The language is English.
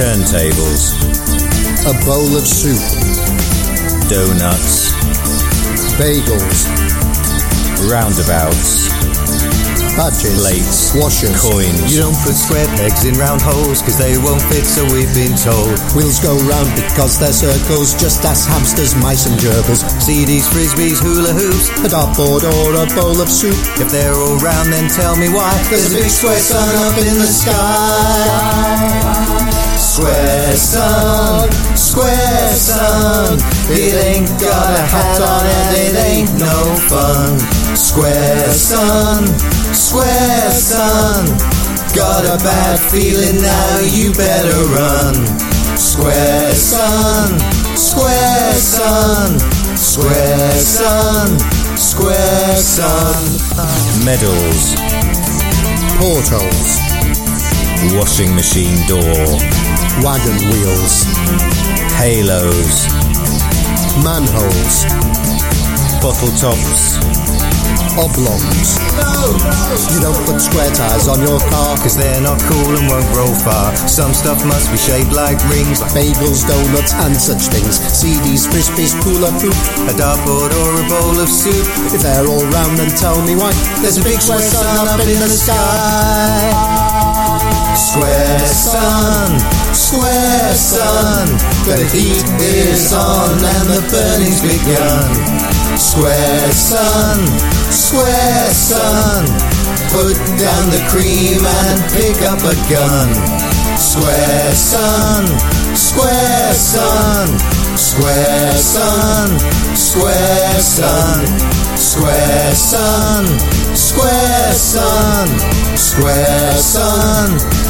Turntables. A bowl of soup. Donuts. Bagels. Roundabouts. Badges. Plates. Washers. Coins. You don't put square pegs in round holes, cause they won't fit, so we've been told. Wheels go round because they're circles, just as hamsters, mice, and gerbils. CDs, frisbees, hula hoops. A dartboard or a bowl of soup. If they're all round, then tell me why. There's a big square sun up in the sky. Square sun, square sun. It ain't got a hat on and it ain't no fun. Square sun, square sun. Got a bad feeling now, you better run. Square sun, square sun, square sun, square sun. Medals. Portholes. Washing machine door. Wagon wheels. Halos. Manholes. Bottle tops. Oblongs. You don't put square tires on your car. Cause they're not cool and won't roll far. Some stuff must be shaped like rings, like Bagels, donuts, and such things. CDs, frisbees, hula hoop. a dartboard or a bowl of soup. If they're all round, then tell me why. There's a big square sun up in the sky. Square sun. The heat is on and the burning's begun. Square sun, square sun. Put down the cream and pick up a gun. Square sun, square sun, square sun, square sun, square sun, square sun, square sun, square sun.